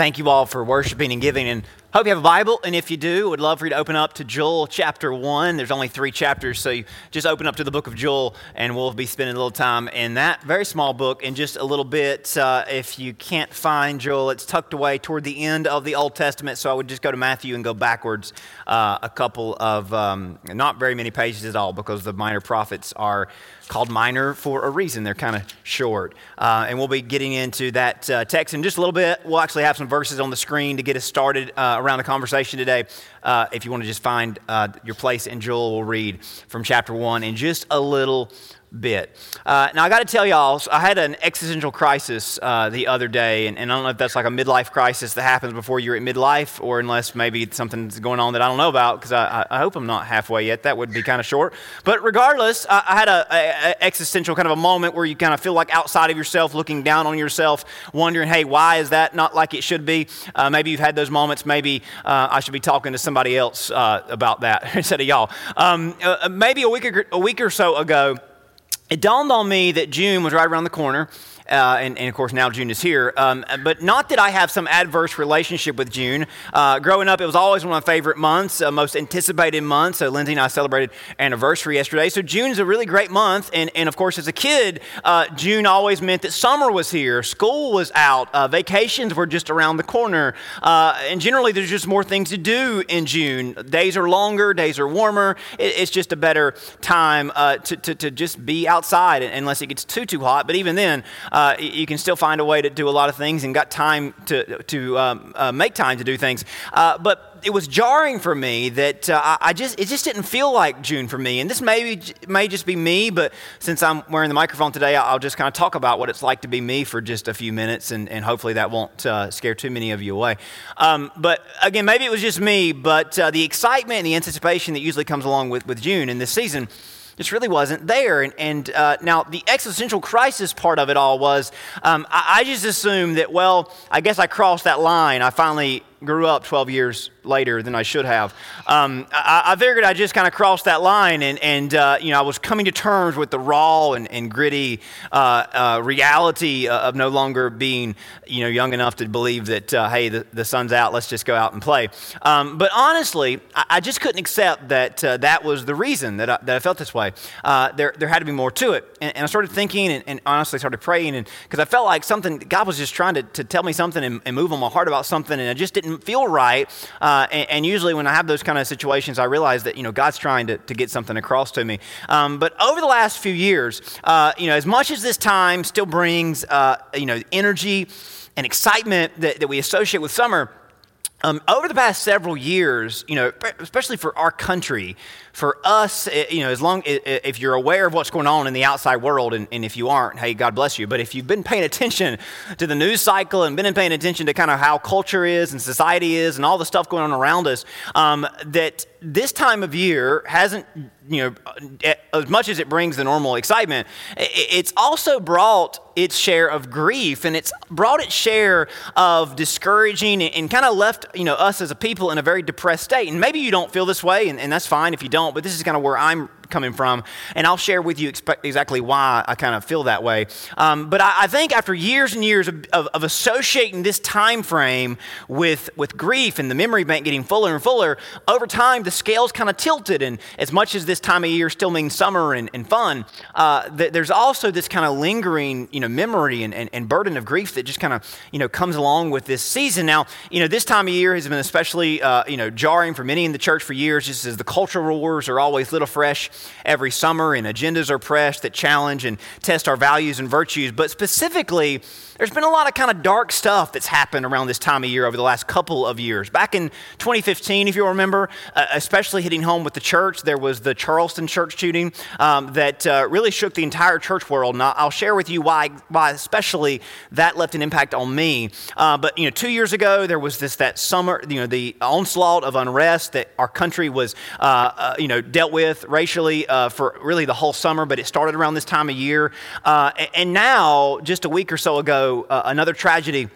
Thank you all for worshiping and giving. And hope you have a Bible. And if you do, would love for you to open up to Joel chapter 1. There's only three chapters, so you just open up to the book of Joel, and we'll be spending a little time in that very small book in just a little bit. Uh, if you can't find Joel, it's tucked away toward the end of the Old Testament, so I would just go to Matthew and go backwards uh, a couple of, um, not very many pages at all, because the minor prophets are called minor for a reason. They're kind of short. Uh, and we'll be getting into that uh, text in just a little bit. We'll actually have some verses on the screen to get us started uh, around the conversation today. Uh, if you want to just find uh, your place in Joel, we'll read from chapter 1 in just a little bit. Uh, now, I got to tell y'all, I had an existential crisis uh, the other day, and, and, I don't know if that's like a midlife crisis that happens before you're at midlife, or unless maybe something's going on that I don't know about, because I, I, hope I'm not halfway yet. That would be kind of short. But regardless, I, I had an existential kind of a moment where you kind of feel like outside of yourself, looking down on yourself, wondering, hey, why is that not like it should be? Uh, maybe you've had those moments. Maybe uh, I should be talking to somebody else uh, about that instead of y'all. Um, uh, maybe a week, or, a week or so ago, it dawned on me that June was right around the corner uh, and, and, of course now June is here. Um, but not that I have some adverse relationship with June. Uh, growing up, it was always one of my favorite months, uh, most anticipated months. So Lindsay and I celebrated anniversary yesterday. So June is a really great month. And, and of course, as a kid, uh, June always meant that summer was here, school was out, uh, vacations were just around the corner. Uh, and generally, there's just more things to do in June. Days are longer, days are warmer. It, it's just a better time to, to, to, just be outside unless it gets too, too hot. But even then, uh, you can still find a way to do a lot of things and got time to, to um, uh, make time to do things. Uh, but it was jarring for me that uh, I just it just didn't feel like June for me. And this may may just be me, but since I'm wearing the microphone today, I'll just kind of talk about what it's like to be me for just a few minutes, and, and hopefully that won't uh, scare too many of you away. Um, but again, maybe it was just me, but uh, the excitement and the anticipation that usually comes along with, with June in this season just really wasn't there. And, and uh, now the existential crisis part of it all was um, I, I just assumed that, well, I guess I crossed that line. I finally grew up 12 years later than I should have. Um, I, I, figured I just kind of crossed that line and, and uh, you know, I was coming to terms with the raw and, and gritty uh, uh, reality of no longer being, you know, young enough to believe that, uh, hey, the, the sun's out, let's just go out and play. Um, but honestly, I, I, just couldn't accept that uh, that was the reason that I, that I felt this way. Uh, there, there had to be more to it. And, and I started thinking and, and, honestly started praying because I felt like something, God was just trying to, to tell me something and, and move on my heart about something and I just didn't didn't feel right. Uh, and, and, usually when I have those kind of situations, I realize that, you know, God's trying to, to get something across to me. Um, but over the last few years, uh, you know, as much as this time still brings, uh, you know, energy and excitement that, that we associate with summer, um, over the past several years, you know, especially for our country, for us, eh, you know, as long if you're aware of what's going on in the outside world, and, and, if you aren't, hey, God bless you. But if you've been paying attention to the news cycle and been paying attention to kind of how culture is and society is and all the stuff going on around us, um, that this time of year hasn't, you know, as much as it brings the normal excitement, it's also brought its share of grief and it's brought its share of discouraging and, kind of left, you know, us as a people in a very depressed state. And maybe you don't feel this way, and, and that's fine if you don't, but this is kind of where I'm coming from, and I'll share with you expe- exactly why I kind of feel that way. Um, but I, I, think after years and years of, of, of, associating this time frame with, with grief and the memory bank getting fuller and fuller, over time the scales kind of tilted. And as much as this time of year still means summer and, and fun, uh, th- there's also this kind of lingering you know, memory and, and, and burden of grief that just kind of you know, comes along with this season. Now, you know, this time of year has been especially uh, you know, jarring for many in the church for years, just as the cultural wars are always little fresh every summer, and agendas are pressed that challenge and test our values and virtues. But specifically, there's been a lot of kind of dark stuff that's happened around this time of year over the last couple of years. Back in 2015, if you'll remember, uh, especially hitting home with the church, there was the Charleston church shooting um, that uh, really shook the entire church world. And I'll share with you why, why especially that left an impact on me. Uh, but you know, two years ago, there was this that summer, you know, the onslaught of unrest that our country was, uh, uh, you know, dealt with racially uh, for really the whole summer. But it started around this time of year, and now just a week or so ago uh, another tragedy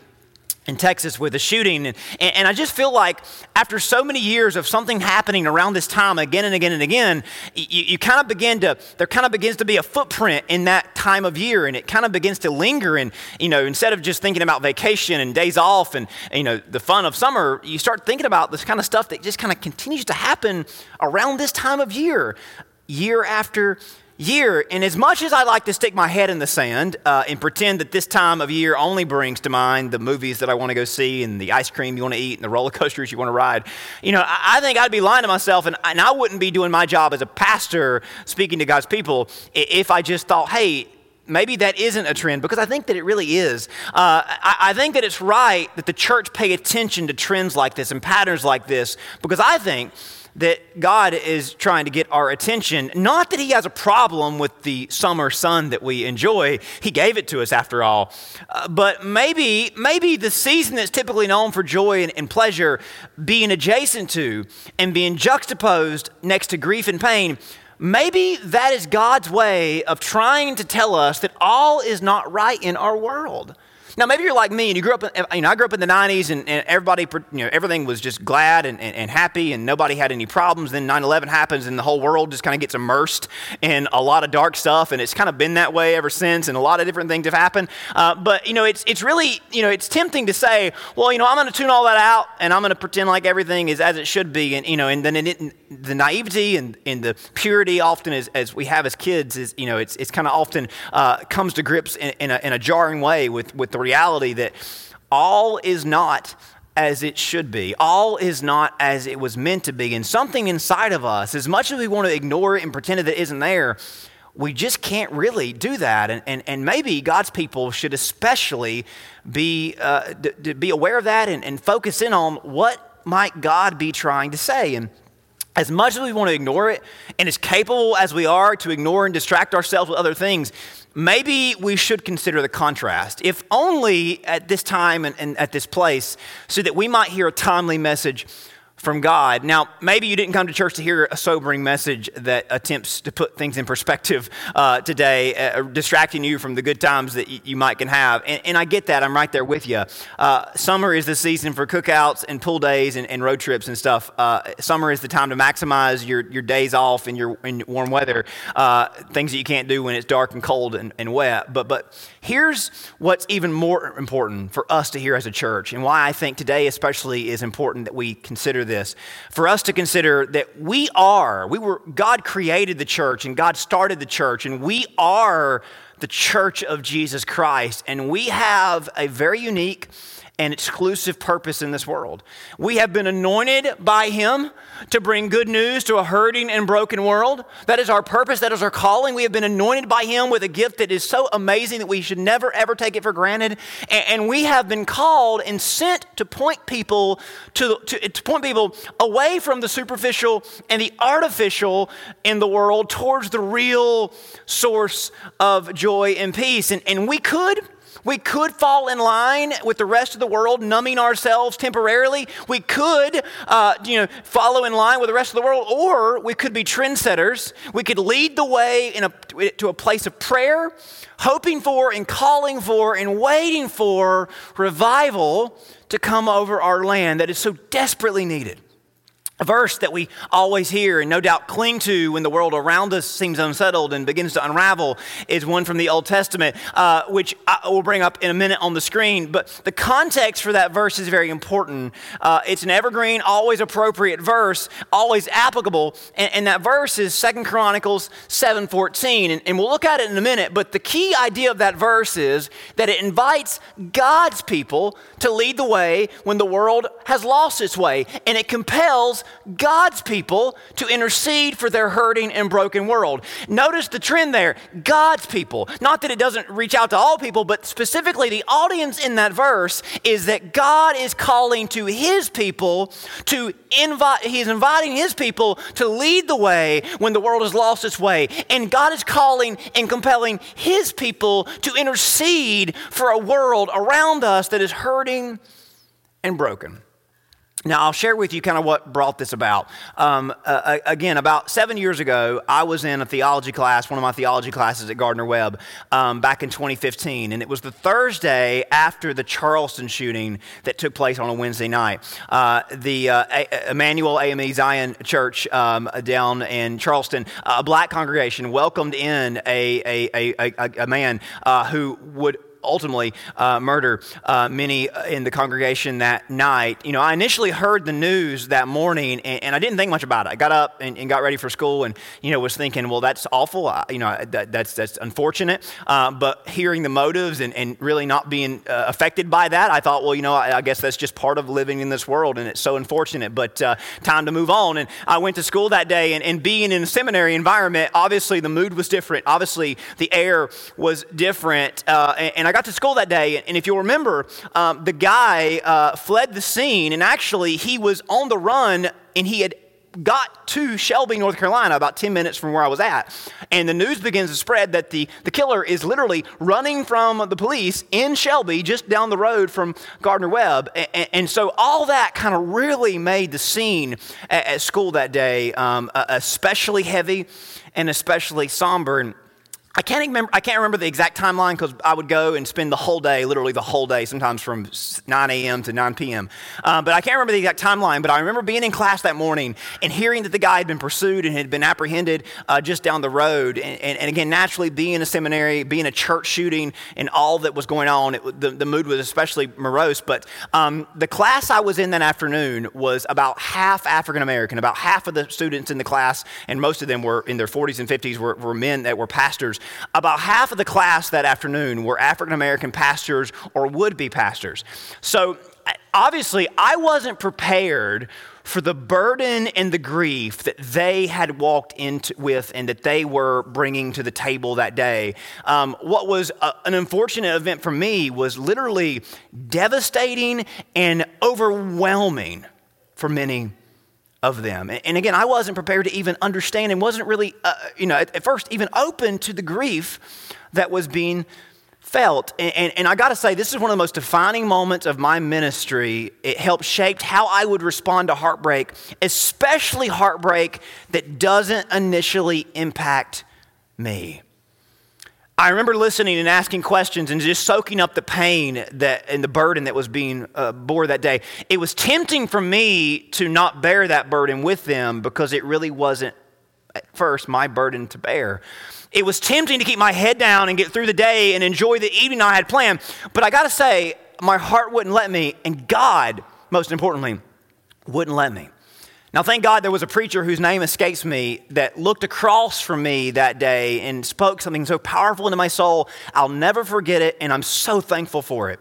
in Texas with a shooting. And, and, I just feel like after so many years of something happening around this time again and again and again, you, you kind of begin to, there kind of begins to be a footprint in that time of year and it kind of begins to linger. And, you know, instead of just thinking about vacation and days off and, you know, the fun of summer, you start thinking about this kind of stuff that just kind of continues to happen around this time of year, year after year. And as much as I like to stick my head in the sand uh, and pretend that this time of year only brings to mind the movies that I want to go see and the ice cream you want to eat and the roller coasters you want to ride, you know, I, I think I'd be lying to myself and, and I wouldn't be doing my job as a pastor speaking to God's people if I just thought, hey, maybe that isn't a trend because I think that it really is. Uh, I, I, think that it's right that the church pay attention to trends like this and patterns like this because I think that God is trying to get our attention. Not that He has a problem with the summer sun that we enjoy, He gave it to us after all. Uh, but maybe, maybe the season that's typically known for joy and, and pleasure being adjacent to and being juxtaposed next to grief and pain. Maybe that is God's way of trying to tell us that all is not right in our world. Now, maybe you're like me and you grew up, in, you know, I grew up in the 90s and, and everybody, you know, everything was just glad and, and, and happy and nobody had any problems. Then 9 11 happens and the whole world just kind of gets immersed in a lot of dark stuff. And it's kind of been that way ever since. And a lot of different things have happened. Uh, but, you know, it's, it's really, you know, it's tempting to say, well, you know, I'm going to tune all that out and I'm going to pretend like everything is as it should be. And, you know, and then it, the naivety and, and the purity often as, as we have as kids is, you know, it's, it's kind of often uh, comes to grips in, in, a, in a jarring way with, with the reality that all is not as it should be. All is not as it was meant to be. And something inside of us, as much as we want to ignore it and pretend that it isn't there, we just can't really do that. And, and, and maybe God's people should especially be, uh, d- d- be aware of that and, and focus in on what might God be trying to say. And as much as we want to ignore it, and as capable as we are to ignore and distract ourselves with other things, maybe we should consider the contrast, if only at this time and, and, at this place, so that we might hear a timely message from God. Now, maybe you didn't come to church to hear a sobering message that attempts to put things in perspective uh, today, uh, distracting you from the good times that y- you might can have. And, and, I get that. I'm right there with you. Uh, summer is the season for cookouts and pool days and, and road trips and stuff. Uh, summer is the time to maximize your, your days off in your in warm weather, uh, things that you can't do when it's dark and cold and, and wet. But, but here's what's even more important for us to hear as a church, and why I think today especially is important that we consider this this for us to consider that we are, we were, God created the church and God started the church, and we are the church of Jesus Christ, and we have a very unique and exclusive purpose in this world. We have been anointed by Him to bring good news to a hurting and broken world. That is our purpose, that is our calling. We have been anointed by Him with a gift that is so amazing that we should never, ever take it for granted. And, we have been called and sent to point people to, to, to point people away from the superficial and the artificial in the world towards the real source of joy and peace. And, and we could we could fall in line with the rest of the world, numbing ourselves temporarily. We could, uh, you know, follow in line with the rest of the world, or we could be trendsetters. We could lead the way in a, to a place of prayer, hoping for and calling for and waiting for revival to come over our land that is so desperately needed. A verse that we always hear and no doubt cling to when the world around us seems unsettled and begins to unravel is one from the Old Testament, uh, which I will bring up in a minute on the screen. But the context for that verse is very important. Uh, it's an evergreen, always appropriate verse, always applicable. And, and that verse is Second Chronicles 7.14. And, and we'll look at it in a minute. But the key idea of that verse is that it invites God's people to lead the way when the world has lost its way. And it compels God's people to intercede for their hurting and broken world. Notice the trend there God's people. Not that it doesn't reach out to all people, but specifically the audience in that verse is that God is calling to his people to invite, he's inviting his people to lead the way when the world has lost its way. And God is calling and compelling his people to intercede for a world around us that is hurting and broken. Now, I'll share with you kind of what brought this about. Um, uh, again, about seven years ago, I was in a theology class, one of my theology classes at Gardner Webb, um, back in 2015. And it was the Thursday after the Charleston shooting that took place on a Wednesday night. Uh, the uh, Emanuel AME Zion Church um, down in Charleston, a black congregation, welcomed in a, a, a, a, a man uh, who would ultimately uh, murder uh, many in the congregation that night. You know, I initially heard the news that morning and, and I didn't think much about it. I got up and, and, got ready for school and, you know, was thinking, well, that's awful. I, you know, that, that's, that's unfortunate. Uh, but hearing the motives and, and really not being uh, affected by that, I thought, well, you know, I, I, guess that's just part of living in this world and it's so unfortunate, but uh, time to move on. And I went to school that day and, and being in a seminary environment, obviously the mood was different. Obviously the air was different. Uh, and, and I got to school that day, and if you'll remember, um, the guy uh, fled the scene, and actually he was on the run, and he had got to Shelby, North Carolina, about 10 minutes from where I was at. And the news begins to spread that the, the killer is literally running from the police in Shelby, just down the road from Gardner Webb. And, and so all that kind of really made the scene at, at school that day um, especially heavy and especially somber. And I can't remember. I can't remember the exact timeline because I would go and spend the whole day, literally the whole day, sometimes from 9 a.m. to 9 p.m. Uh, but I can't remember the exact timeline. But I remember being in class that morning and hearing that the guy had been pursued and had been apprehended uh, just down the road. And, and, and, again, naturally, being in a seminary, being a church shooting, and all that was going on, it, the, the mood was especially morose. But um, the class I was in that afternoon was about half African American. About half of the students in the class, and most of them were in their 40s and 50s, were, were men that were pastors. About half of the class that afternoon were African American pastors or would be pastors. So obviously, I wasn't prepared for the burden and the grief that they had walked into with and that they were bringing to the table that day. Um, what was a, an unfortunate event for me was literally devastating and overwhelming for many of them. And again, I wasn't prepared to even understand and wasn't really, uh, you know, at, first even open to the grief that was being felt. And, and, and I got to say, this is one of the most defining moments of my ministry. It helped shape how I would respond to heartbreak, especially heartbreak that doesn't initially impact me. I remember listening and asking questions and just soaking up the pain that and the burden that was being uh, bore that day. It was tempting for me to not bear that burden with them because it really wasn't at first my burden to bear. It was tempting to keep my head down and get through the day and enjoy the evening I had planned. But I got to say, my heart wouldn't let me, and God, most importantly, wouldn't let me. Now, thank God there was a preacher whose name escapes me that looked across from me that day and spoke something so powerful into my soul. I'll never forget it, and I'm so thankful for it.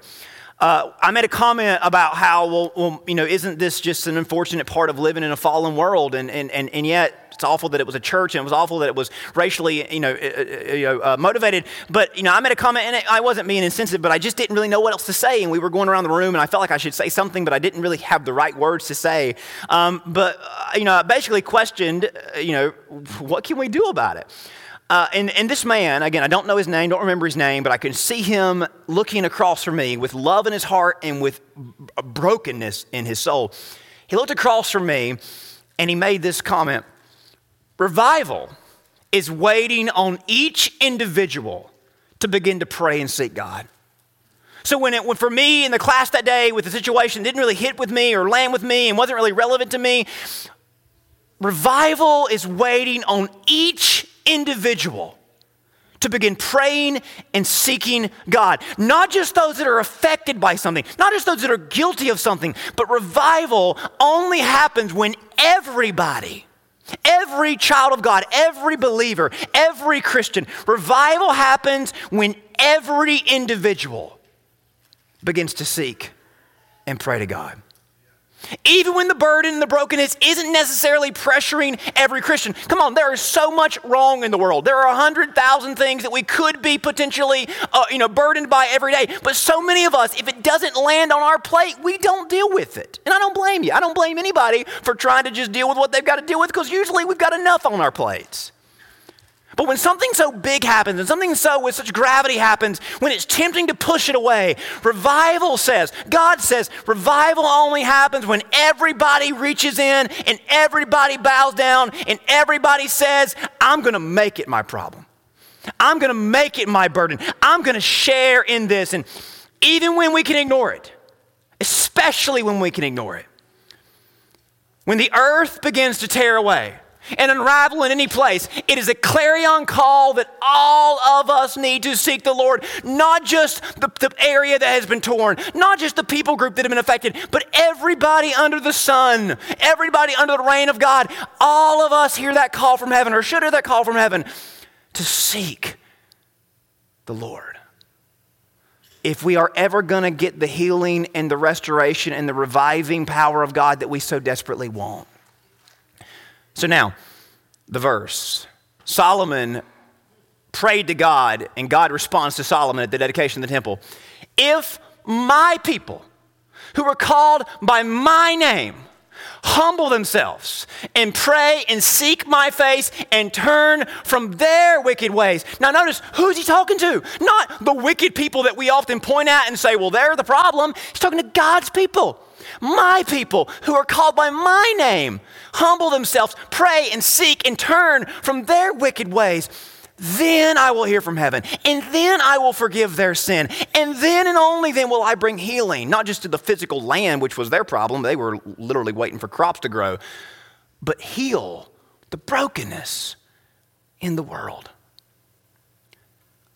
Uh, I made a comment about how, well, well, you know, isn't this just an unfortunate part of living in a fallen world? And, and, and, and yet, it's awful that it was a church and it was awful that it was racially, you know, uh, uh, uh, motivated. But, you know, I made a comment and I wasn't being insensitive, but I just didn't really know what else to say. And we were going around the room and I felt like I should say something, but I didn't really have the right words to say. Um, but, uh, you know, I basically questioned, uh, you know, what can we do about it? Uh, and, and this man, again, I don't know his name, don't remember his name, but I can see him looking across from me with love in his heart and with brokenness in his soul. He looked across from me and he made this comment Revival is waiting on each individual to begin to pray and seek God. So when it when for me in the class that day with the situation didn't really hit with me or land with me and wasn't really relevant to me, revival is waiting on each individual to begin praying and seeking God. Not just those that are affected by something, not just those that are guilty of something, but revival only happens when everybody Every child of God, every believer, every Christian, revival happens when every individual begins to seek and pray to God. Even when the burden and the brokenness isn't necessarily pressuring every Christian. Come on, there is so much wrong in the world. There are a hundred thousand things that we could be potentially, uh, you know, burdened by every day. But so many of us, if it doesn't land on our plate, we don't deal with it. And I don't blame you. I don't blame anybody for trying to just deal with what they've got to deal with because usually we've got enough on our plates. But when something so big happens and something so with such gravity happens, when it's tempting to push it away, revival says, God says, revival only happens when everybody reaches in and everybody bows down and everybody says, I'm going to make it my problem. I'm going to make it my burden. I'm going to share in this. And even when we can ignore it, especially when we can ignore it, when the earth begins to tear away, and unravel in any place. It is a clarion call that all of us need to seek the Lord, not just the, the, area that has been torn, not just the people group that have been affected, but everybody under the sun, everybody under the reign of God. All of us hear that call from heaven, or should hear that call from heaven, to seek the Lord. If we are ever going to get the healing and the restoration and the reviving power of God that we so desperately want. So now, the verse Solomon prayed to God, and God responds to Solomon at the dedication of the temple. If my people who are called by my name humble themselves and pray and seek my face and turn from their wicked ways. Now, notice who's he talking to? Not the wicked people that we often point at and say, well, they're the problem. He's talking to God's people my people who are called by my name humble themselves, pray and seek and turn from their wicked ways. Then I will hear from heaven, and then I will forgive their sin, and then and only then will I bring healing, not just to the physical land, which was their problem. They were literally waiting for crops to grow, but heal the brokenness in the world.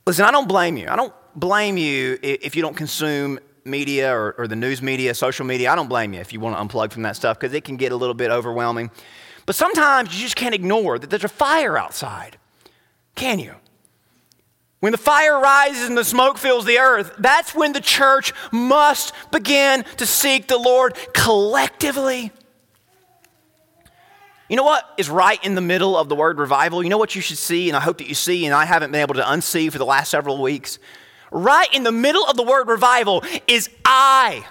Listen, I don't blame you. I don't blame you if you don't consume media or, or the news media, social media, I don't blame you if you want to unplug from that stuff because it can get a little bit overwhelming. But sometimes you just can't ignore that there's a fire outside. Can you? When the fire rises and the smoke fills the earth, that's when the church must begin to seek the Lord collectively. You know what is right in the middle of the word revival? You know what you should see, and I hope that you see, and I haven't been able to unsee for the last several weeks? Right in the middle of the word revival is I.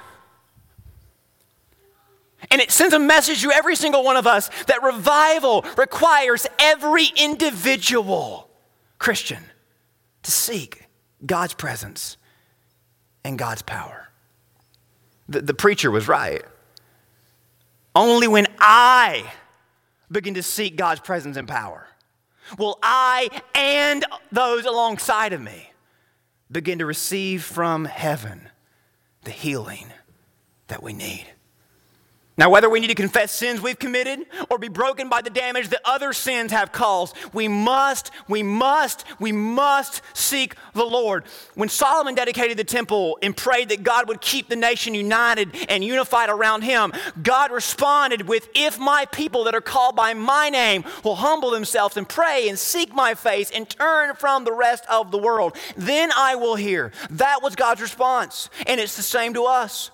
And it sends a message to every single one of us that revival requires every individual Christian to seek God's presence and God's power. The, the preacher was right. Only when I begin to seek God's presence and power will I and those alongside of me begin to receive from heaven the healing that we need. Now, whether we need to confess sins we've committed or be broken by the damage that other sins have caused, we must, we must, we must seek the Lord. When Solomon dedicated the temple and prayed that God would keep the nation united and unified around him, God responded with, If my people that are called by my name will humble themselves and pray and seek my face and turn from the rest of the world, then I will hear. That was God's response. And it's the same to us.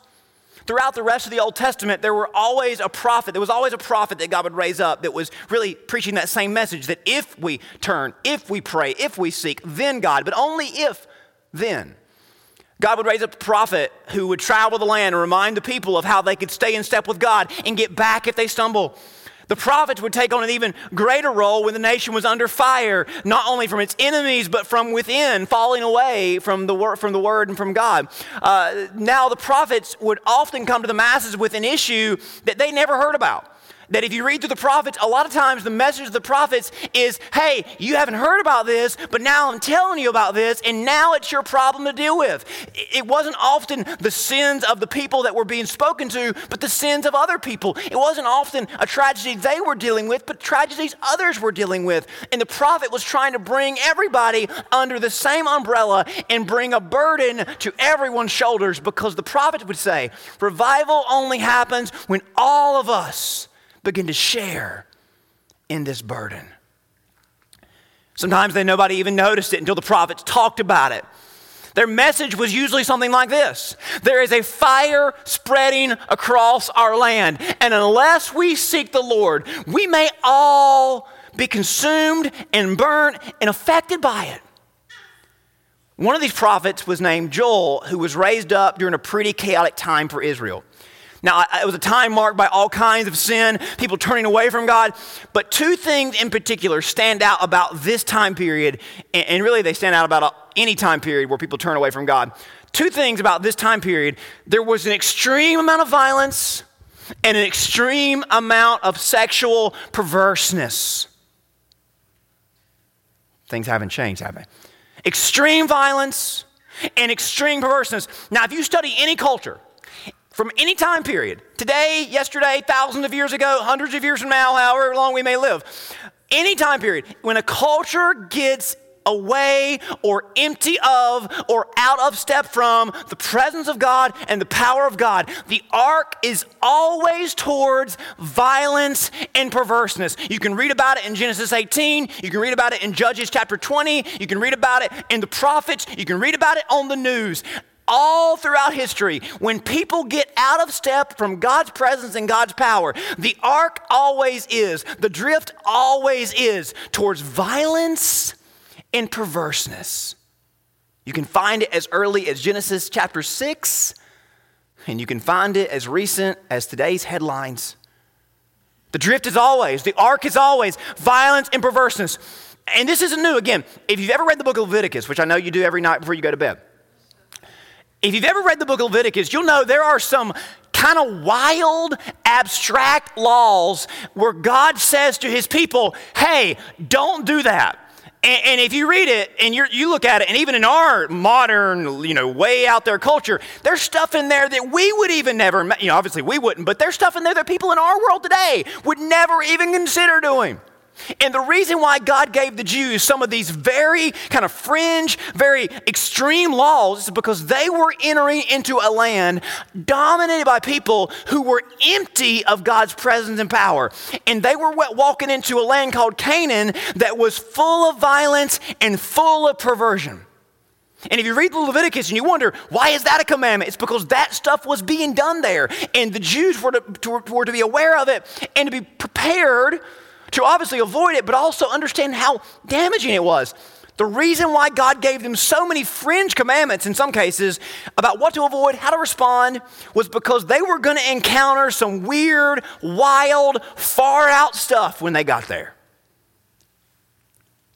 Throughout the rest of the Old Testament, there were always a prophet. There was always a prophet that God would raise up that was really preaching that same message that if we turn, if we pray, if we seek, then God, but only if then. God would raise up a prophet who would travel the land and remind the people of how they could stay in step with God and get back if they stumble. The prophets would take on an even greater role when the nation was under fire, not only from its enemies, but from within, falling away from the, wor- from the word and from God. Uh, now, the prophets would often come to the masses with an issue that they never heard about that if you read through the prophets, a lot of times the message of the prophets is, hey, you haven't heard about this, but now I'm telling you about this, and now it's your problem to deal with. It wasn't often the sins of the people that were being spoken to, but the sins of other people. It wasn't often a tragedy they were dealing with, but tragedies others were dealing with. And the prophet was trying to bring everybody under the same umbrella and bring a burden to everyone's shoulders because the prophet would say, revival only happens when all of us begin to share in this burden. Sometimes they nobody even noticed it until the prophets talked about it. Their message was usually something like this There is a fire spreading across our land, and unless we seek the Lord, we may all be consumed and burnt and affected by it. One of these prophets was named Joel, who was raised up during a pretty chaotic time for Israel. Now, it was a time marked by all kinds of sin, people turning away from God. But two things in particular stand out about this time period, and really they stand out about any time period where people turn away from God. Two things about this time period there was an extreme amount of violence and an extreme amount of sexual perverseness. Things haven't changed, have they? Extreme violence and extreme perverseness. Now, if you study any culture, from any time period, today, yesterday, thousands of years ago, hundreds of years from now, however long we may live, any time period, when a culture gets away or empty of or out of step from the presence of God and the power of God. The arc is always towards violence and perverseness. You can read about it in Genesis 18, you can read about it in Judges chapter 20, you can read about it in the prophets, you can read about it on the news all throughout history, when people get out of step from God's presence and God's power, the arc always is, the drift always is towards violence and perverseness. You can find it as early as Genesis chapter 6, and you can find it as recent as today's headlines. The drift is always, the arc is always violence and perverseness. And this isn't new. Again, if you've ever read the book of Leviticus, which I know you do every night before you go to bed, if you've ever read the book of Leviticus, you'll know there are some kind of wild, abstract laws where God says to his people, hey, don't do that. And, and, if you read it and you look at it, and even in our modern, you know, way out there culture, there's stuff in there that we would even never, you know, obviously we wouldn't, but there's stuff in there that people in our world today would never even consider doing. And the reason why God gave the Jews some of these very kind of fringe, very extreme laws is because they were entering into a land dominated by people who were empty of God's presence and power. And they were walking into a land called Canaan that was full of violence and full of perversion. And if you read the Leviticus and you wonder, why is that a commandment? It's because that stuff was being done there. And the Jews were to, to, were to be aware of it and to be prepared to obviously avoid it, but also understand how damaging it was. The reason why God gave them so many fringe commandments in some cases about what to avoid, how to respond, was because they were going to encounter some weird, wild, far out stuff when they got there.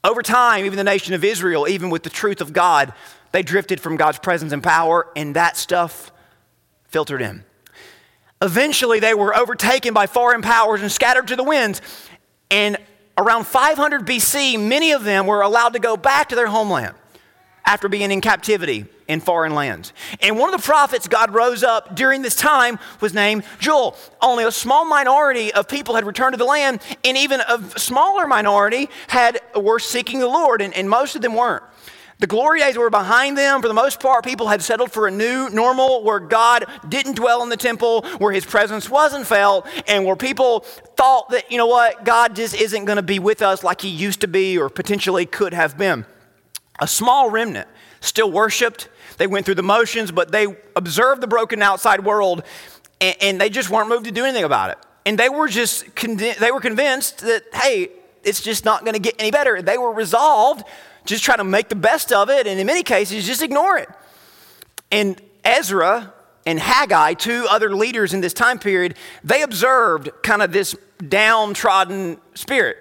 Over time, even the nation of Israel, even with the truth of God, they drifted from God's presence and power, and that stuff filtered in. Eventually, they were overtaken by foreign powers and scattered to the winds. And around 500 BC, many of them were allowed to go back to their homeland after being in captivity in foreign lands. And one of the prophets God rose up during this time was named Joel. Only a small minority of people had returned to the land, and even a smaller minority had were seeking the Lord, and, and most of them weren't. The glory days were behind them. For the most part, people had settled for a new normal where God didn't dwell in the temple, where his presence wasn't felt, and where people thought that, you know what, God just isn't going to be with us like he used to be or potentially could have been. A small remnant still worshiped. They went through the motions, but they observed the broken outside world and, and they just weren't moved to do anything about it. And they were just con- they were convinced that, hey, it's just not going to get any better. They were resolved just try to make the best of it, and in many cases, just ignore it. And Ezra and Haggai, two other leaders in this time period, they observed kind of this downtrodden spirit.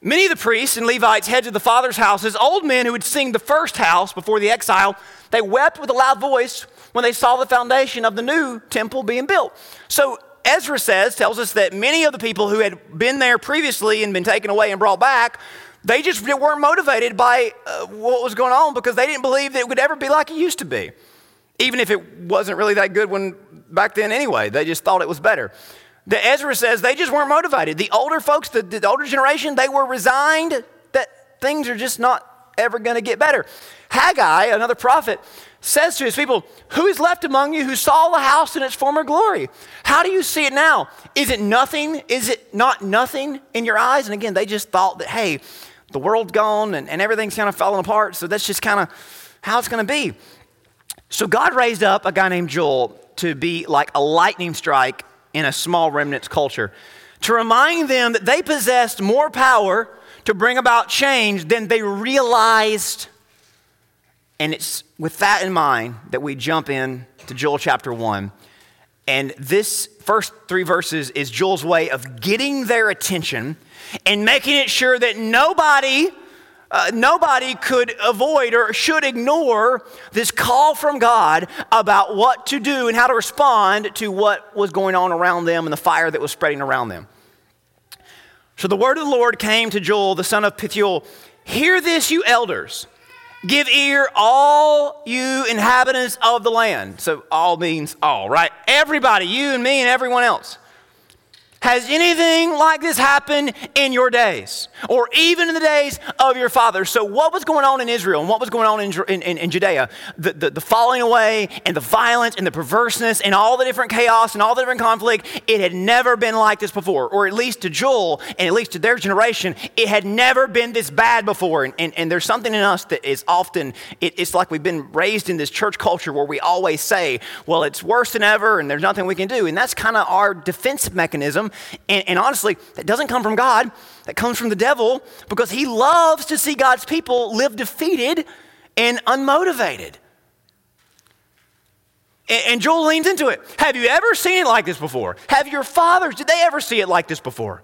Many of the priests and Levites, heads of the father's houses, old men who had seen the first house before the exile, they wept with a loud voice when they saw the foundation of the new temple being built. So Ezra says, tells us that many of the people who had been there previously and been taken away and brought back they just weren't motivated by uh, what was going on because they didn't believe that it would ever be like it used to be. Even if it wasn't really that good when back then anyway, they just thought it was better. The Ezra says they just weren't motivated. The older folks, the, the older generation, they were resigned that things are just not ever going to get better. Haggai, another prophet, says to his people, Who is left among you who saw the house in its former glory? How do you see it now? Is it nothing? Is it not nothing in your eyes? And again, they just thought that, hey, the world's gone and, and everything's kind of falling apart. So that's just kind of how it's going to be. So God raised up a guy named Joel to be like a lightning strike in a small remnant's culture to remind them that they possessed more power to bring about change than they realized. And it's with that in mind that we jump in to Joel chapter 1. And this first three verses is Joel's way of getting their attention and making it sure that nobody uh, nobody could avoid or should ignore this call from God about what to do and how to respond to what was going on around them and the fire that was spreading around them. So the word of the Lord came to Joel, the son of Pethuel Hear this, you elders. Give ear, all you inhabitants of the land. So, all means all, right? Everybody, you and me and everyone else. Has anything like this happened in your days or even in the days of your fathers? So, what was going on in Israel and what was going on in, in, in Judea? The, the, the, falling away and the violence and the perverseness and all the different chaos and all the different conflict, it had never been like this before. Or at least to Joel and at least to their generation, it had never been this bad before. And, and, and there's something in us that is often, it, it's like we've been raised in this church culture where we always say, well, it's worse than ever and there's nothing we can do. And that's kind of our defensive mechanism and, and honestly, that doesn't come from God, that comes from the devil because he loves to see God's people live defeated and unmotivated. And Joel leans into it. Have you ever seen it like this before? Have your fathers, did they ever see it like this before?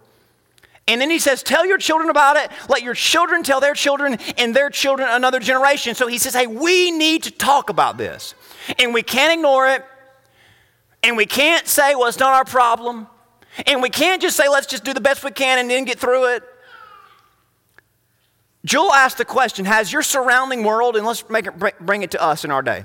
And then he says, Tell your children about it. Let your children tell their children and their children another generation. So he says, Hey, we need to talk about this. And we can't ignore it. And we can't say, Well, it's not our problem. And we can't just say, let's just do the best we can and then get through it. Joel asked the question Has your surrounding world, and let's make it, bring it to us in our day,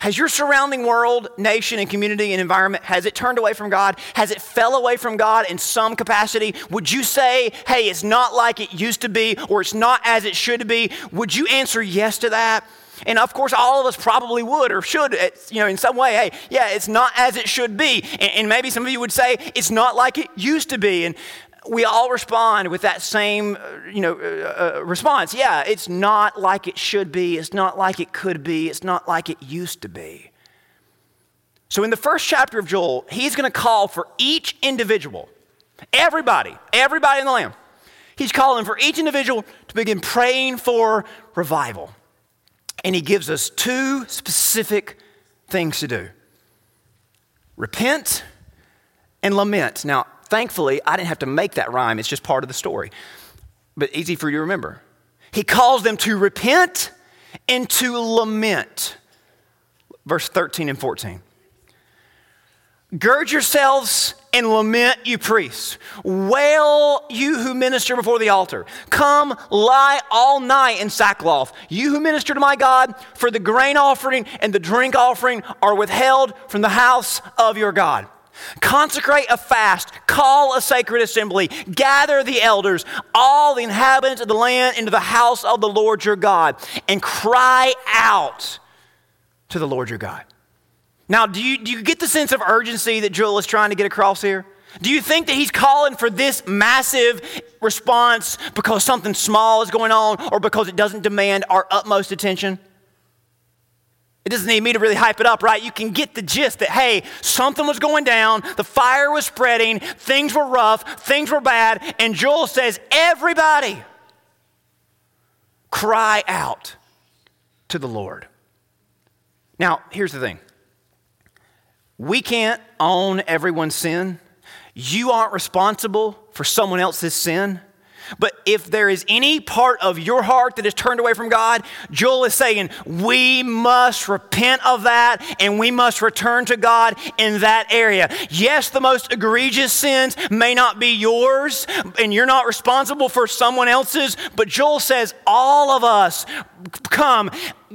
has your surrounding world, nation, and community and environment, has it turned away from God? Has it fell away from God in some capacity? Would you say, hey, it's not like it used to be, or it's not as it should be? Would you answer yes to that? And of course, all of us probably would or should, you know, in some way, hey, yeah, it's not as it should be. And, maybe some of you would say, it's not like it used to be. And we all respond with that same, uh, you know, uh, uh, response. Yeah, it's not like it should be. It's not like it could be. It's not like it used to be. So, in the first chapter of Joel, he's going to call for each individual, everybody, everybody in the land. He's calling for each individual to begin praying for revival. And he gives us two specific things to do repent and lament. Now, thankfully, I didn't have to make that rhyme, it's just part of the story, but easy for you to remember. He calls them to repent and to lament. Verse 13 and 14. Gird yourselves and lament, you priests. Wail, you who minister before the altar. Come, lie all night in sackcloth. You who minister to my God, for the grain offering and the drink offering are withheld from the house of your God. Consecrate a fast, call a sacred assembly, gather the elders, all the inhabitants of the land into the house of the Lord your God, and cry out to the Lord your God. Now, do you, do you get the sense of urgency that Joel is trying to get across here? Do you think that he's calling for this massive response because something small is going on or because it doesn't demand our utmost attention? It doesn't need me to really hype it up, right? You can get the gist that, hey, something was going down, the fire was spreading, things were rough, things were bad, and Joel says, everybody cry out to the Lord. Now, here's the thing we can't own everyone's sin. You aren't responsible for someone else's sin. But if there is any part of your heart that is turned away from God, Joel is saying we must repent of that and we must return to God in that area. Yes, the most egregious sins may not be yours and you're not responsible for someone else's, but Joel says all of us come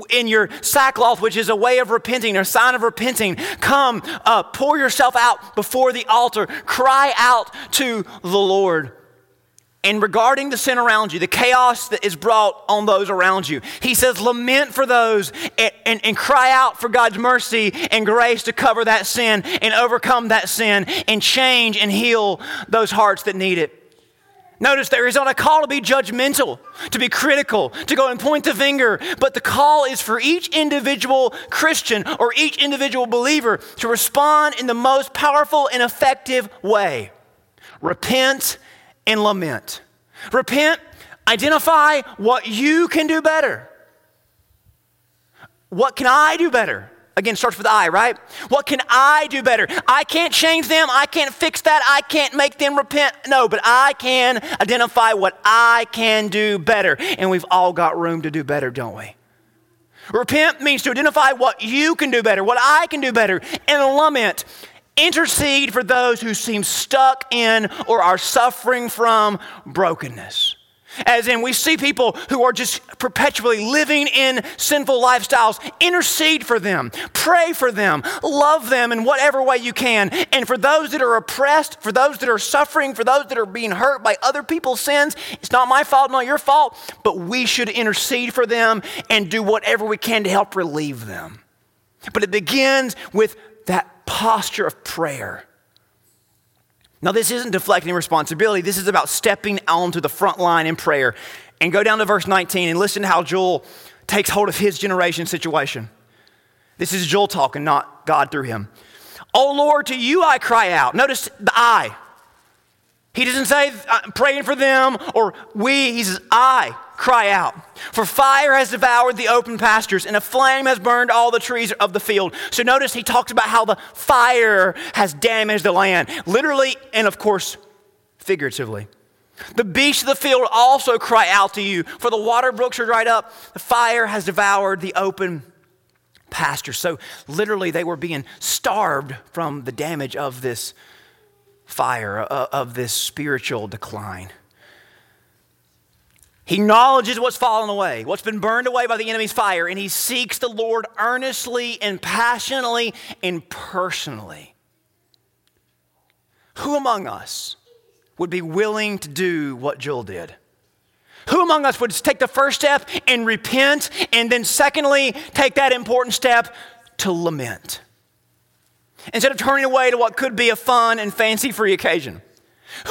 in your sackcloth, which is a way of repenting, a sign of repenting. Come, uh, pour yourself out before the altar, cry out to the Lord. And regarding the sin around you, the chaos that is brought on those around you, he says, lament for those and, and, and, cry out for God's mercy and grace to cover that sin and overcome that sin and change and heal those hearts that need it. Notice there is not a call to be judgmental, to be critical, to go and point the finger, but the call is for each individual Christian or each individual believer to respond in the most powerful and effective way. Repent and lament. Repent, identify what you can do better. What can I do better? Again, starts with I, right? What can I do better? I can't change them. I can't fix that. I can't make them repent. No, but I can identify what I can do better. And we've all got room to do better, don't we? Repent means to identify what you can do better, what I can do better, and lament. Intercede for those who seem stuck in or are suffering from brokenness. As in, we see people who are just perpetually living in sinful lifestyles. Intercede for them, pray for them, love them in whatever way you can. And for those that are oppressed, for those that are suffering, for those that are being hurt by other people's sins, it's not my fault, not your fault, but we should intercede for them and do whatever we can to help relieve them. But it begins with that posture of prayer. Now, this isn't deflecting responsibility. This is about stepping onto the front line in prayer. And go down to verse 19 and listen to how Joel takes hold of his generation situation. This is Joel talking, not God through him. Oh Lord, to you I cry out. Notice the I. He doesn't say, I'm praying for them or we. He says, I cry out. For fire has devoured the open pastures, and a flame has burned all the trees of the field. So notice he talks about how the fire has damaged the land, literally and of course figuratively. The beasts of the field also cry out to you, for the water brooks are dried up. The fire has devoured the open pastures. So literally, they were being starved from the damage of this fire, uh, of this spiritual decline. He acknowledges what's fallen away, what's been burned away by the enemy's fire, and he seeks the Lord earnestly and passionately and personally. Who among us would be willing to do what Joel did? Who among us would take the first step and repent, and then, secondly, take that important step to lament? Instead of turning away to what could be a fun and fancy free occasion.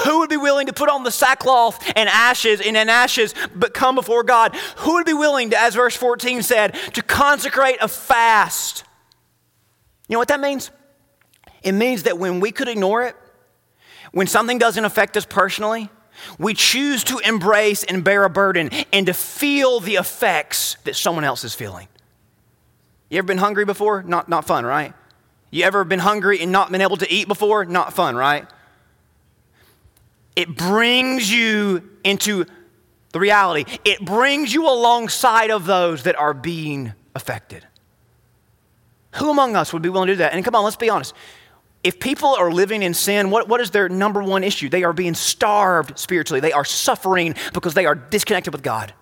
Who would be willing to put on the sackcloth and ashes and in ashes but come before God? Who would be willing to, as verse 14 said, to consecrate a fast? You know what that means? It means that when we could ignore it, when something doesn't affect us personally, we choose to embrace and bear a burden and to feel the effects that someone else is feeling. You ever been hungry before? Not, not fun, right? You ever been hungry and not been able to eat before? Not fun, right? It brings you into the reality. It brings you alongside of those that are being affected. Who among us would be willing to do that? And come on, let's be honest. If people are living in sin, what, what is their number one issue? They are being starved spiritually. They are suffering because they are disconnected with God.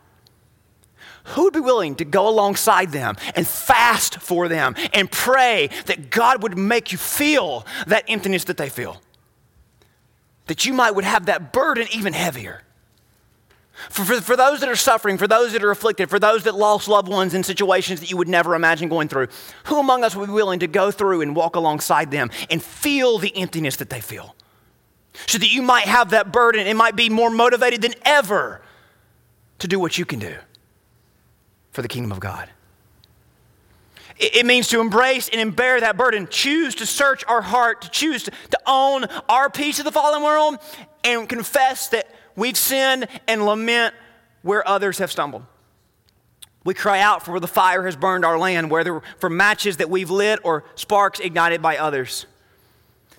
Who would be willing to go alongside them and fast for them and pray that God would make you feel that emptiness that they feel? That you might would have that burden even heavier. For, for, for, those that are suffering, for those that are afflicted, for those that lost loved ones in situations that you would never imagine going through, who among us would be willing to go through and walk alongside them and feel the emptiness that they feel? So that you might have that burden and might be more motivated than ever to do what you can do for the kingdom of God. It means to embrace and bear that burden, choose to search our heart, to choose to, own our piece of the fallen world, and confess that we've sinned and lament where others have stumbled. We cry out for where the fire has burned our land, whether for matches that we've lit or sparks ignited by others.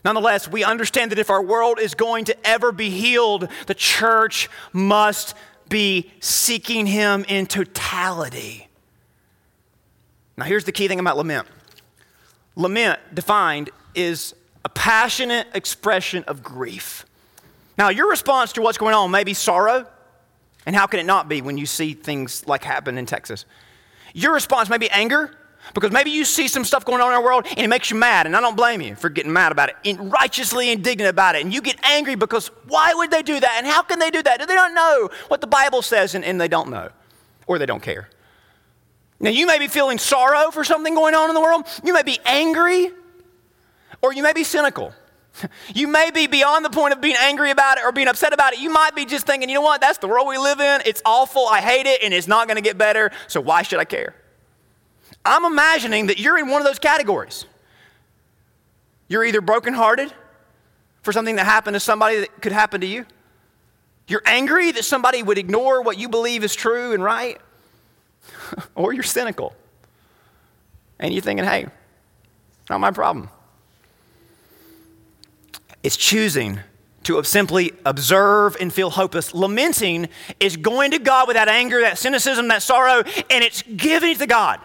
Nonetheless, we understand that if our world is going to ever be healed, the church must be seeking Him in totality. Now, here's the key thing about lament lament, defined, is a passionate expression of grief. Now, your response to what's going on may be sorrow, and how can it not be when you see things like happen in Texas? Your response may be anger, because maybe you see some stuff going on in our world and it makes you mad, and I don't blame you for getting mad about it, and righteously indignant about it, and you get angry because why would they do that, and how can they do that? Do they not know what the Bible says, and, and they don't know, or they don't care? Now, you may be feeling sorrow for something going on in the world. You may be angry, or you may be cynical. You may be beyond the point of being angry about it or being upset about it. You might be just thinking, you know what, that's the world we live in. It's awful. I hate it, and it's not going to get better, so why should I care? I'm imagining that you're in one of those categories. You're either brokenhearted for something that happened to somebody that could happen to you, you're angry that somebody would ignore what you believe is true and right, or you're cynical. And you're thinking, hey, Not my problem. It's choosing to simply observe and feel hopeless. Lamenting is going to God with that anger, that cynicism, that sorrow, and it's giving it to God.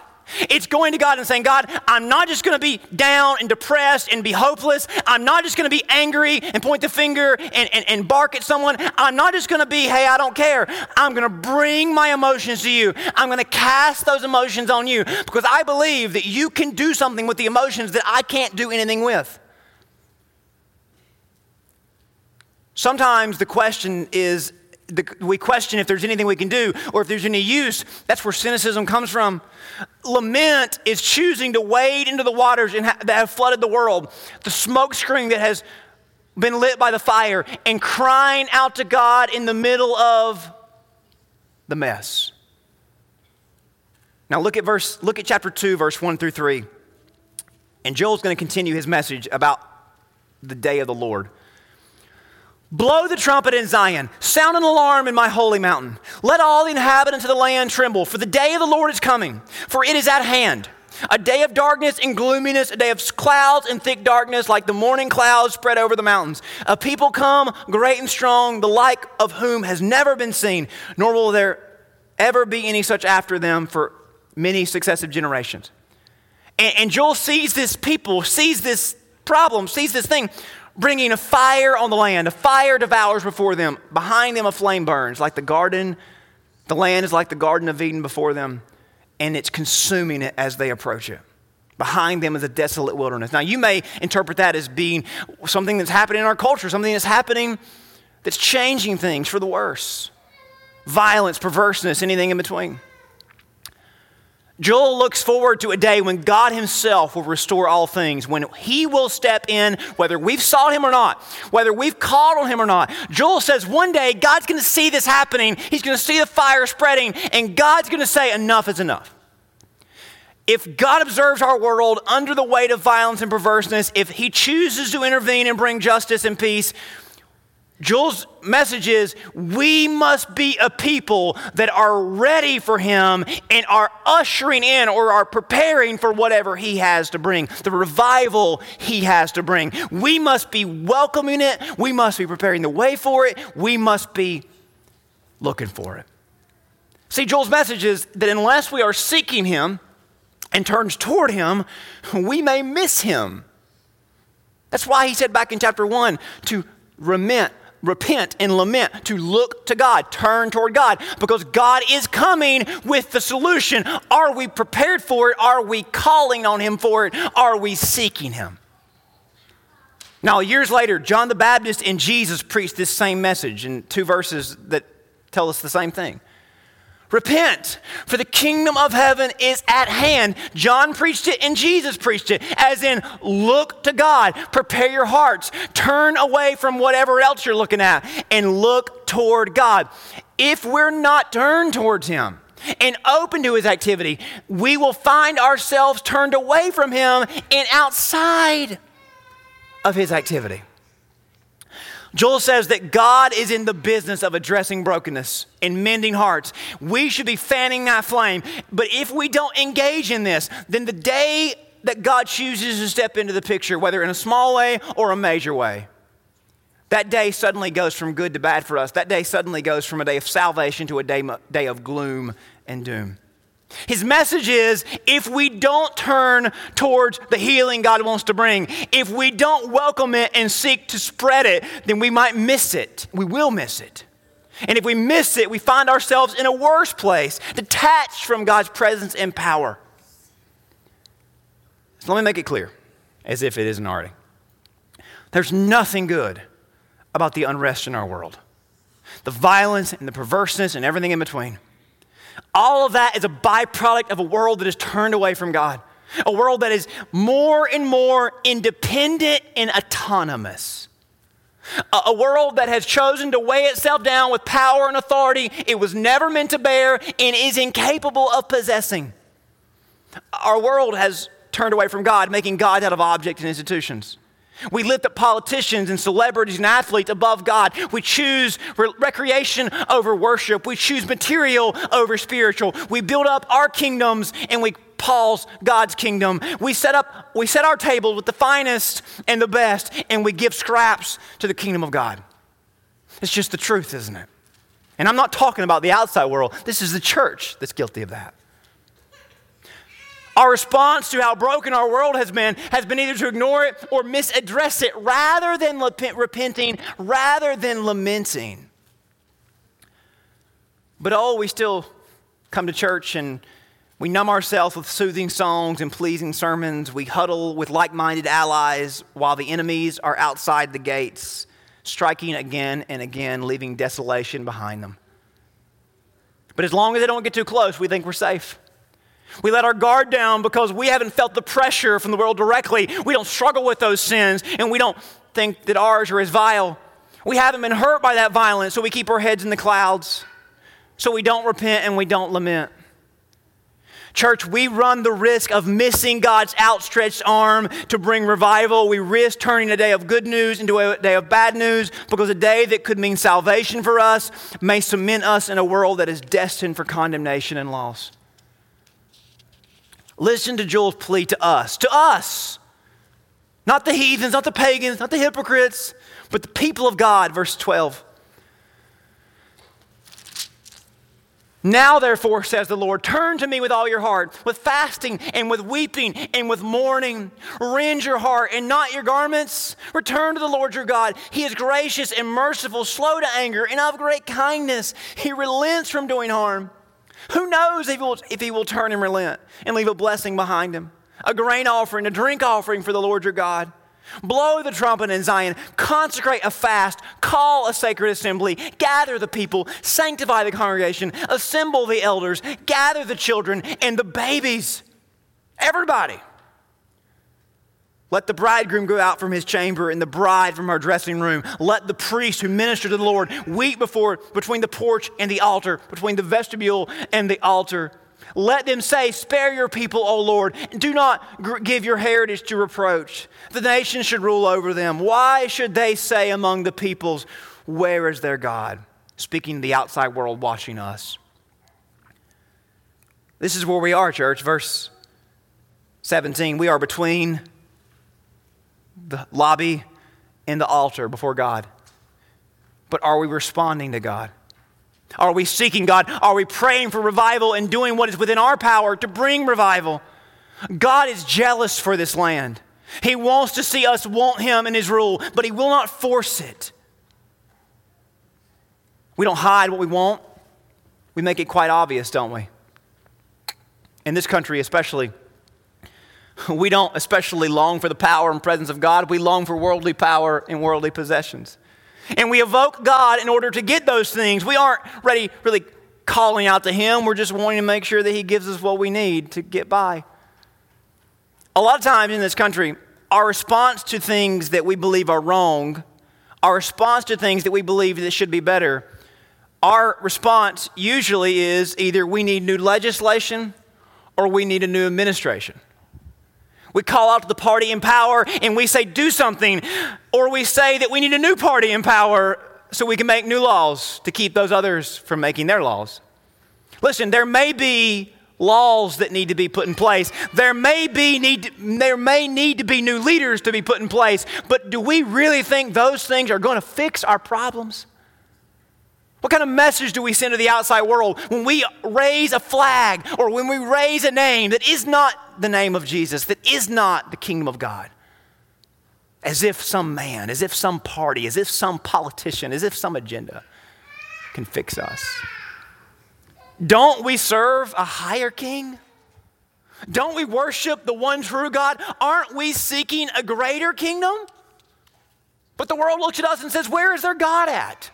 It's going to God and saying, God, I'm not just going to be down and depressed and be hopeless. I'm not just going to be angry and point the finger and, and, and bark at someone. I'm not just going to be, hey, I don't care. I'm going to bring my emotions to you. I'm going to cast those emotions on you because I believe that you can do something with the emotions that I can't do anything with. Sometimes the question is the, we question if there's anything we can do or if there's any use. That's where cynicism comes from. Lament is choosing to wade into the waters ha- that have flooded the world, the smokescreen that has been lit by the fire, and crying out to God in the middle of the mess. Now look at verse, look at chapter 2, verse 1 through 3. And Joel's going to continue his message about the day of the Lord. Blow the trumpet in Zion, sound an alarm in my holy mountain. Let all the inhabitants of the land tremble, for the day of the Lord is coming, for it is at hand. A day of darkness and gloominess, a day of clouds and thick darkness, like the morning clouds spread over the mountains. A people come, great and strong, the like of whom has never been seen, nor will there ever be any such after them for many successive generations. And, and Joel sees this people, sees this problem, sees this thing bringing a fire on the land. A fire devours before them. Behind them, a flame burns, like the garden. The land is like the Garden of Eden before them, and it's consuming it as they approach it. Behind them is a desolate wilderness. Now, you may interpret that as being something that's happening in our culture, something that's happening that's changing things for the worse violence, perverseness, anything in between. Joel looks forward to a day when God Himself will restore all things, when He will step in, whether we've sought Him or not, whether we've called on Him or not. Joel says one day God's going to see this happening. He's going to see the fire spreading, and God's going to say, Enough is enough. If God observes our world under the weight of violence and perverseness, if He chooses to intervene and bring justice and peace, Joel's message is we must be a people that are ready for him and are ushering in or are preparing for whatever he has to bring, the revival he has to bring. We must be welcoming it, we must be preparing the way for it, we must be looking for it. See, Joel's message is that unless we are seeking him and turns toward him, we may miss him. That's why he said back in chapter 1 to remit repent and lament, to look to God, turn toward God, because God is coming with the solution. Are we prepared for it? Are we calling on Him for it? Are we seeking Him? Now, years later, John the Baptist and Jesus preached this same message in two verses that tell us the same thing. Repent, for the kingdom of heaven is at hand. John preached it and Jesus preached it, as in, look to God, prepare your hearts, turn away from whatever else you're looking at, and look toward God. If we're not turned towards Him, and open to his activity, we will find ourselves turned away from him and outside of his activity. Joel says that God is in the business of addressing brokenness and mending hearts. We should be fanning that flame. But if we don't engage in this, then the day that God chooses to step into the picture, whether in a small way or a major way, that day suddenly goes from good to bad for us. That day suddenly goes from a day of salvation to a day, day of gloom and doom. His message is if we don't turn towards the healing God wants to bring, if we don't welcome it and seek to spread it, then we might miss it. We will miss it. And if we miss it, we find ourselves in a worse place, detached from God's presence and power. So let me make it clear, as if it isn't already. There's nothing good about the unrest in our world, the violence and the perverseness and everything in between. All of that is a byproduct of a world that is turned away from God, a world that is more and more independent and autonomous. A, a world that has chosen to weigh itself down with power and authority it was never meant to bear and is incapable of possessing. Our world has turned away from God, making God out of objects and institutions. We lift up politicians and celebrities and athletes above God. We choose re- recreation over worship. We choose material over spiritual. We build up our kingdoms and we pause God's kingdom. We set up we set our table with the finest and the best and we give scraps to the kingdom of God. It's just the truth, isn't it? And I'm not talking about the outside world. This is the church that's guilty of that. Our response to how broken our world has been has been either to ignore it or misaddress it rather than repenting, rather than lamenting. But oh, we still come to church and we numb ourselves with soothing songs and pleasing sermons. We huddle with like minded allies while the enemies are outside the gates, striking again and again, leaving desolation behind them. But as long as they don't get too close, we think we're safe. We let our guard down because we haven't felt the pressure from the world directly. We don't struggle with those sins, and we don't think that ours are as vile. We haven't been hurt by that violence, so we keep our heads in the clouds. So we don't repent and we don't lament. Church, we run the risk of missing God's outstretched arm to bring revival. We risk turning a day of good news into a day of bad news because a day that could mean salvation for us may cement us in a world that is destined for condemnation and loss. Listen to Joel's plea to us, to us. Not the heathens, not the pagans, not the hypocrites, but the people of God, verse 12. Now, therefore, says the Lord, turn to me with all your heart, with fasting and with weeping and with mourning. Rend your heart and not your garments. Return to the Lord your God. He is gracious and merciful, slow to anger, and of great kindness. He relents from doing harm. Who knows if he, will, if he will turn and relent and leave a blessing behind him? A grain offering, a drink offering for the Lord your God. Blow the trumpet in Zion, consecrate a fast, call a sacred assembly, gather the people, sanctify the congregation, assemble the elders, gather the children and the babies. Everybody. Let the bridegroom go out from his chamber and the bride from her dressing room. Let the priest who minister to the Lord weep before between the porch and the altar, between the vestibule and the altar. Let them say, Spare your people, O Lord, and do not give your heritage to reproach. The nations should rule over them. Why should they say among the peoples, Where is their God? Speaking to the outside world watching us. This is where we are, church. Verse 17. We are between the lobby and the altar before God. But are we responding to God? Are we seeking God? Are we praying for revival and doing what is within our power to bring revival? God is jealous for this land. He wants to see us want Him and His rule, but He will not force it. We don't hide what we want, we make it quite obvious, don't we? In this country, especially. We don't especially long for the power and presence of God. We long for worldly power and worldly possessions. And we evoke God in order to get those things. We aren't ready, really calling out to Him. We're just wanting to make sure that He gives us what we need to get by. A lot of times in this country, our response to things that we believe are wrong, our response to things that we believe that should be better, our response usually is either we need new legislation or we need a new administration. We call out to the party in power and we say, do something. Or we say that we need a new party in power so we can make new laws to keep those others from making their laws. Listen, there may be laws that need to be put in place. There may be need there may need to be new leaders to be put in place, but do we really think those things are going to fix our problems? What kind of message do we send to the outside world when we raise a flag or when we raise a name that is not the name of Jesus, that is not the kingdom of God? As if some man, as if some party, as if some politician, as if some agenda can fix us. Don't we serve a higher king? Don't we worship the one true God? Aren't we seeking a greater kingdom? But the world looks at us and says, Where is their God at?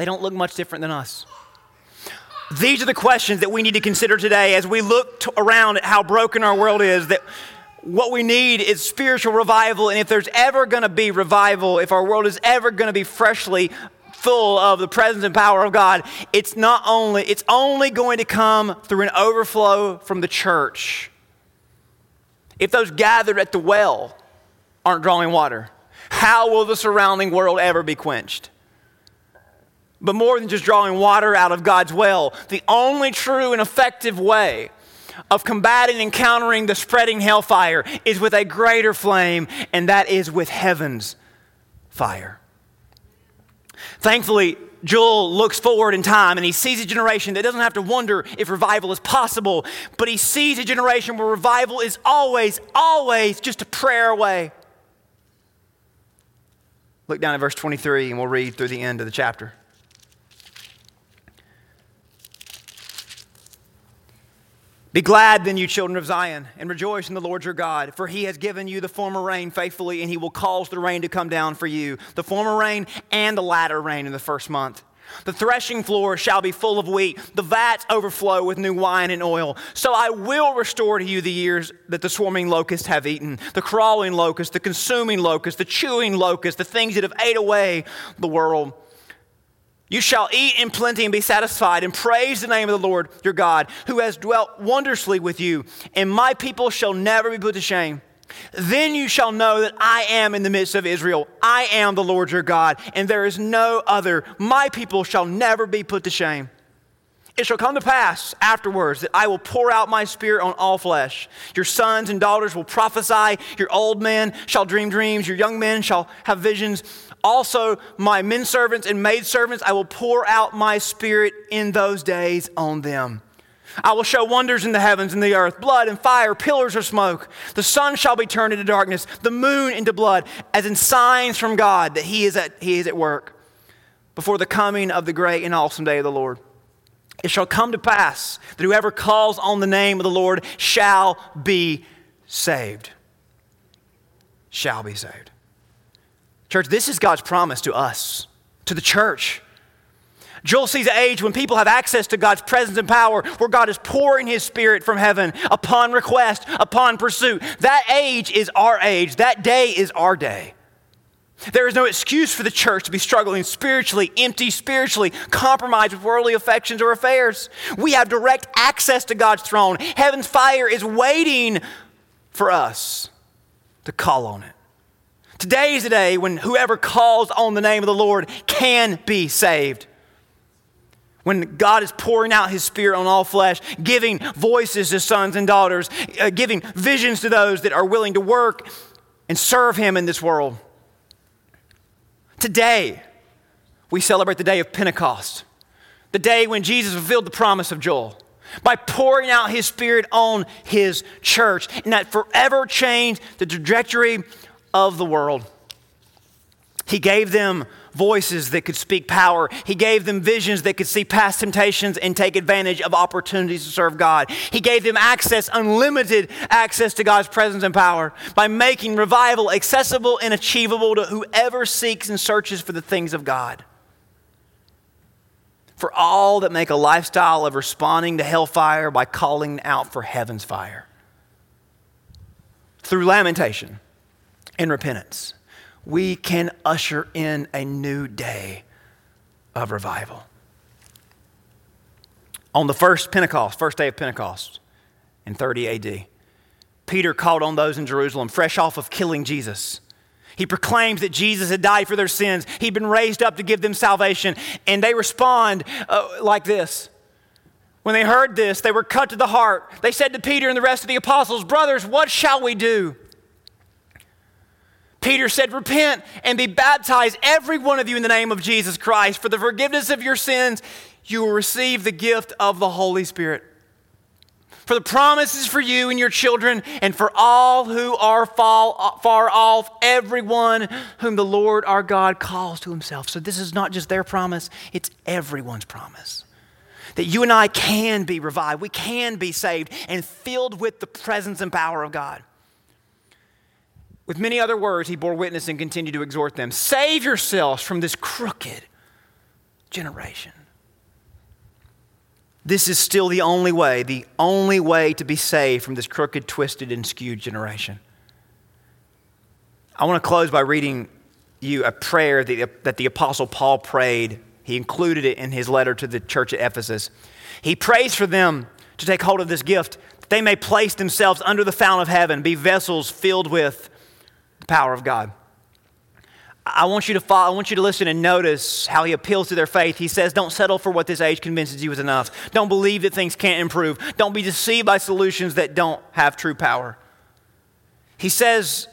They don't look much different than us. These are the questions that we need to consider today as we look around at how broken our world is. That what we need is spiritual revival. And if there's ever going to be revival, if our world is ever going to be freshly full of the presence and power of God, it's not only, it's only going to come through an overflow from the church. If those gathered at the well aren't drawing water, how will the surrounding world ever be quenched? But more than just drawing water out of God's well, the only true and effective way of combating and countering the spreading hellfire is with a greater flame, and that is with heaven's fire. Thankfully, Joel looks forward in time and he sees a generation that doesn't have to wonder if revival is possible, but he sees a generation where revival is always, always just a prayer away. Look down at verse 23 and we'll read through the end of the chapter. Be glad then, you children of Zion, and rejoice in the Lord your God, for he has given you the former rain faithfully, and he will cause the rain to come down for you, the former rain and the latter rain in the first month. The threshing floor shall be full of wheat, the vats overflow with new wine and oil. So I will restore to you the years that the swarming locusts have eaten, the crawling locust, the consuming locust, the chewing locust, the things that have ate away the world. You shall eat in plenty and be satisfied, and praise the name of the Lord your God, who has dwelt wondrously with you, and my people shall never be put to shame. Then you shall know that I am in the midst of Israel. I am the Lord your God, and there is no other. My people shall never be put to shame. It shall come to pass afterwards that I will pour out my spirit on all flesh. Your sons and daughters will prophesy, your old men shall dream dreams, your young men shall have visions. Also, my men servants and maid servants, I will pour out my spirit in those days on them. I will show wonders in the heavens and the earth blood and fire, pillars of smoke. The sun shall be turned into darkness, the moon into blood, as in signs from God that he is at, he is at work before the coming of the great and awesome day of the Lord. It shall come to pass that whoever calls on the name of the Lord shall be saved. Shall be saved. Church, this is God's promise to us, to the church. Joel sees an age when people have access to God's presence and power, where God is pouring His Spirit from heaven upon request, upon pursuit. That age is our age. That day is our day. There is no excuse for the church to be struggling spiritually, empty spiritually, compromised with worldly affections or affairs. We have direct access to God's throne. Heaven's fire is waiting for us to call on it. Today is the day when whoever calls on the name of the Lord can be saved. When God is pouring out His Spirit on all flesh, giving voices to sons and daughters, uh, giving visions to those that are willing to work and serve Him in this world. Today, we celebrate the day of Pentecost, the day when Jesus fulfilled the promise of Joel by pouring out His Spirit on His church, and that forever changed the trajectory of the world. He gave them voices that could speak power. He gave them visions that could see past temptations and take advantage of opportunities to serve God. He gave them access, unlimited access to God's presence and power by making revival accessible and achievable to whoever seeks and searches for the things of God. For all that make a lifestyle of responding to hellfire by calling out for heaven's fire. Through lamentation and repentance, we can usher in a new day of revival. On the first Pentecost, first day of Pentecost in 30 AD, Peter called on those in Jerusalem, fresh off of killing Jesus. He proclaims that Jesus had died for their sins. He'd been raised up to give them salvation. And they respond uh, like this. When they heard this, they were cut to the heart. They said to Peter and the rest of the apostles, Brothers, what shall we do? Peter said, Repent and be baptized, every one of you, in the name of Jesus Christ. For the forgiveness of your sins, you will receive the gift of the Holy Spirit. For the promises for you and your children, and for all who are far off, everyone whom the Lord our God calls to himself. So, this is not just their promise, it's everyone's promise. That you and I can be revived, we can be saved, and filled with the presence and power of God. With many other words, he bore witness and continued to exhort them Save yourselves from this crooked generation. This is still the only way, the only way to be saved from this crooked, twisted, and skewed generation. I want to close by reading you a prayer that, that the Apostle Paul prayed. He included it in his letter to the church at Ephesus. He prays for them to take hold of this gift, that they may place themselves under the fountain of heaven, be vessels filled with the power of God. I want you to follow, I want you to listen and notice how he appeals to their faith. He says, Don't settle for what this age convinces you is enough. Don't believe that things can't improve. Don't be deceived by solutions that don't have true power. He says,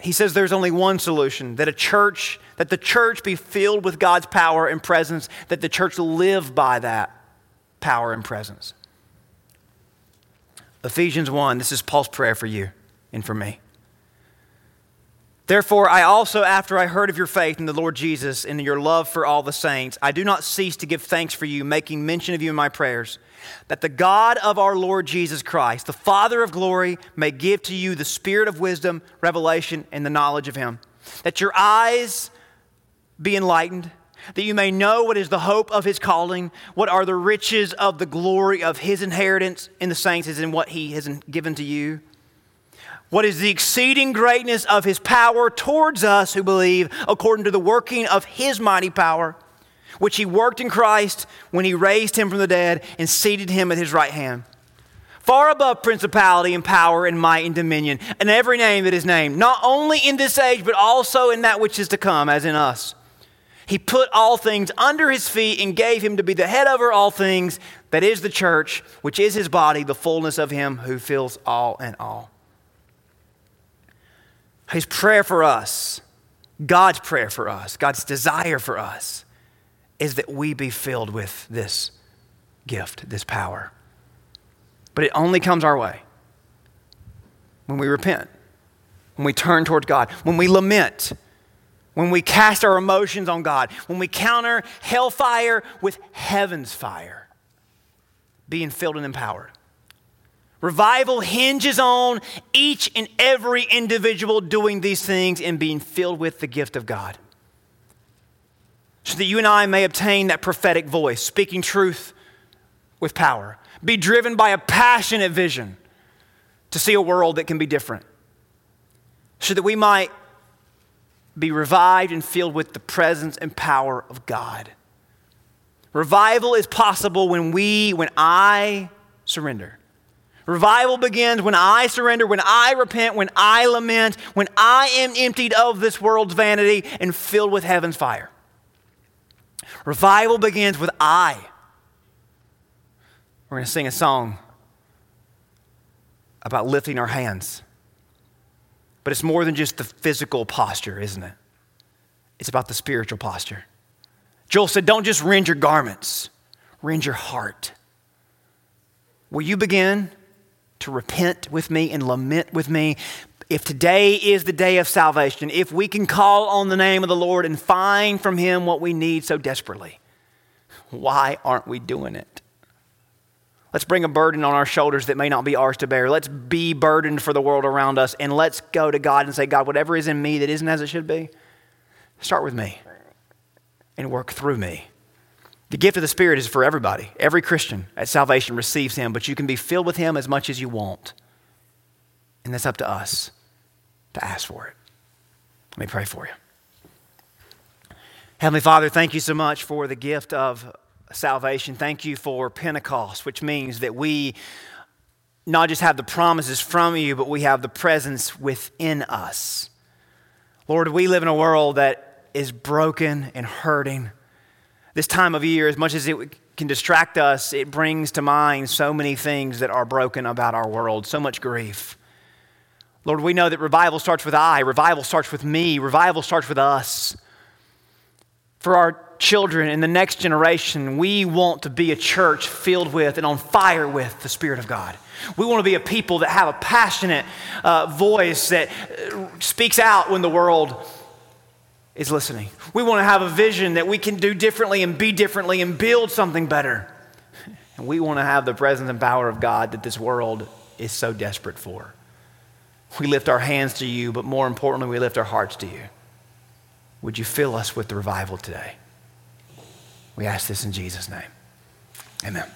he says there's only one solution that a church, that the church be filled with God's power and presence, that the church live by that power and presence. Ephesians 1, this is Paul's prayer for you and for me. Therefore, I also, after I heard of your faith in the Lord Jesus and your love for all the saints, I do not cease to give thanks for you, making mention of you in my prayers, that the God of our Lord Jesus Christ, the Father of glory, may give to you the spirit of wisdom, revelation, and the knowledge of him, that your eyes be enlightened, that you may know what is the hope of his calling, what are the riches of the glory of his inheritance in the saints, and in what he has given to you what is the exceeding greatness of his power towards us who believe, according to the working of his mighty power, which he worked in Christ when he raised him from the dead and seated him at his right hand? Far above principality and power and might and dominion, and every name that is named, not only in this age, but also in that which is to come, as in us. He put all things under his feet and gave him to be the head over all things, that is the church, which is his body, the fullness of him who fills all in all. His prayer for us, God's prayer for us, God's desire for us, is that we be filled with this gift, this power. But it only comes our way when we repent, when we turn towards God, when we lament, when we cast our emotions on God, when we counter hellfire with heaven's fire, being filled and empowered. Revival hinges on each and every individual doing these things and being filled with the gift of God. So that you and I may obtain that prophetic voice, speaking truth with power, be driven by a passionate vision to see a world that can be different. So that we might be revived and filled with the presence and power of God. Revival is possible when we, when I surrender. Revival begins when I surrender, when I repent, when I lament, when I am emptied of this world's vanity and filled with heaven's fire. Revival begins with I. We're going to sing a song about lifting our hands. But it's more than just the physical posture, isn't it? It's about the spiritual posture. Joel said, Don't just rend your garments, rend your heart. Will you begin? To repent with me and lament with me. If today is the day of salvation, if we can call on the name of the Lord and find from Him what we need so desperately, why aren't we doing it? Let's bring a burden on our shoulders that may not be ours to bear. Let's be burdened for the world around us and let's go to God and say, God, whatever is in me that isn't as it should be, start with me and work through me. The gift of the Spirit is for everybody. Every Christian at salvation receives Him, but you can be filled with Him as much as you want. And that's up to us to ask for it. Let me pray for you. Heavenly Father, thank you so much for the gift of salvation. Thank you for Pentecost, which means that we not just have the promises from you, but we have the presence within us. Lord, we live in a world that is broken and hurting. This time of year, as much as it can distract us, it brings to mind so many things that are broken about our world, so much grief. Lord, we know that revival starts with I, revival starts with me, revival starts with us. For our children and the next generation, we want to be a church filled with and on fire with the Spirit of God. We want to be a people that have a passionate uh, voice that uh, speaks out when the world is listening. We want to have a vision that we can do differently and be differently and build something better. And we want to have the presence and power of God that this world is so desperate for. We lift our hands to you, but more importantly, we lift our hearts to you. Would you fill us with the revival today? We ask this in Jesus' name. Amen.